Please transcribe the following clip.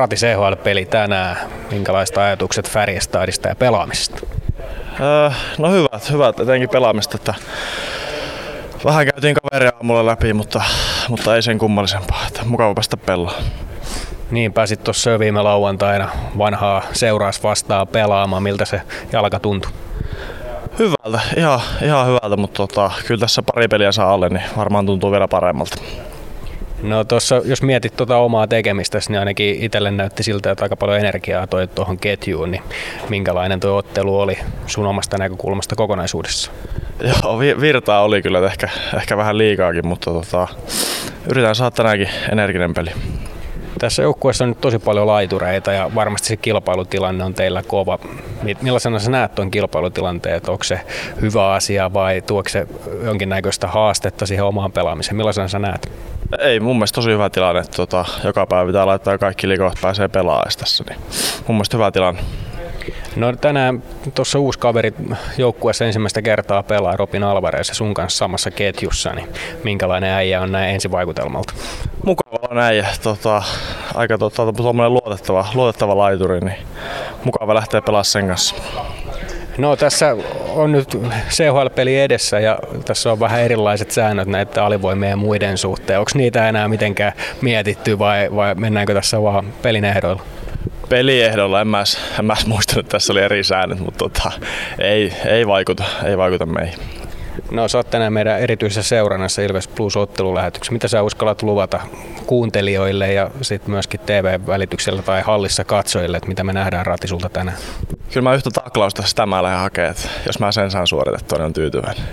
Rati CHL-peli tänään. Minkälaiset ajatukset Färjestadista ja pelaamisesta? Öö, no hyvät, hyvät, etenkin pelaamista. Että vähän käytiin kaveria aamulla läpi, mutta, mutta ei sen kummallisempaa. Että mukava päästä pelloon. Niin, pääsit tuossa viime lauantaina vanhaa seuraas vastaan pelaamaan. Miltä se jalka tuntui? Hyvältä, ihan, ihan hyvältä, mutta tota, kyllä tässä pari peliä saa alle, niin varmaan tuntuu vielä paremmalta. No tuossa, jos mietit tuota omaa tekemistä, niin ainakin itselle näytti siltä, että aika paljon energiaa toi tuohon ketjuun, niin minkälainen tuo ottelu oli sun omasta näkökulmasta kokonaisuudessa? Joo, virtaa oli kyllä ehkä, ehkä vähän liikaakin, mutta tota, yritän saada tänäänkin energinen peli. Tässä joukkueessa on nyt tosi paljon laitureita ja varmasti se kilpailutilanne on teillä kova. Millaisena sä näet tuon kilpailutilanteen? Onko se hyvä asia vai tuoko se jonkinnäköistä haastetta siihen omaan pelaamiseen? Millaisena sä näet? Ei, mun mielestä tosi hyvä tilanne. Tota, joka päivä pitää laittaa kaikki liikot pääsee pelaamaan tässä. Niin mun mielestä hyvä tilanne. No tänään tuossa uusi kaveri joukkueessa ensimmäistä kertaa pelaa Robin Alvarez ja sun kanssa samassa ketjussa, niin minkälainen äijä on näin ensivaikutelmalta? Mukava on äijä, tota, aika tota, luotettava, luotettava laituri, niin mukava lähteä pelaamaan sen kanssa. No tässä on nyt CHL-peli edessä ja tässä on vähän erilaiset säännöt näiden alivoimien ja muiden suhteen. Onko niitä enää mitenkään mietitty vai, vai mennäänkö tässä vaan pelin ehdoilla? Peliehdolla en mä, en mä muistanut, että tässä oli eri säännöt, mutta tota, ei, ei, vaikuta, ei vaikuta meihin. No sä oot tänään meidän erityisessä seurannassa Ilves Plus ottelulähetyksessä. Mitä sä uskallat luvata kuuntelijoille ja sitten myöskin TV-välityksellä tai hallissa katsojille, että mitä me nähdään ratisulta tänään? Kyllä mä yhtä taklausta sitä mä lähden hakemaan, että jos mä sen saan suoritettua, niin on tyytyväinen.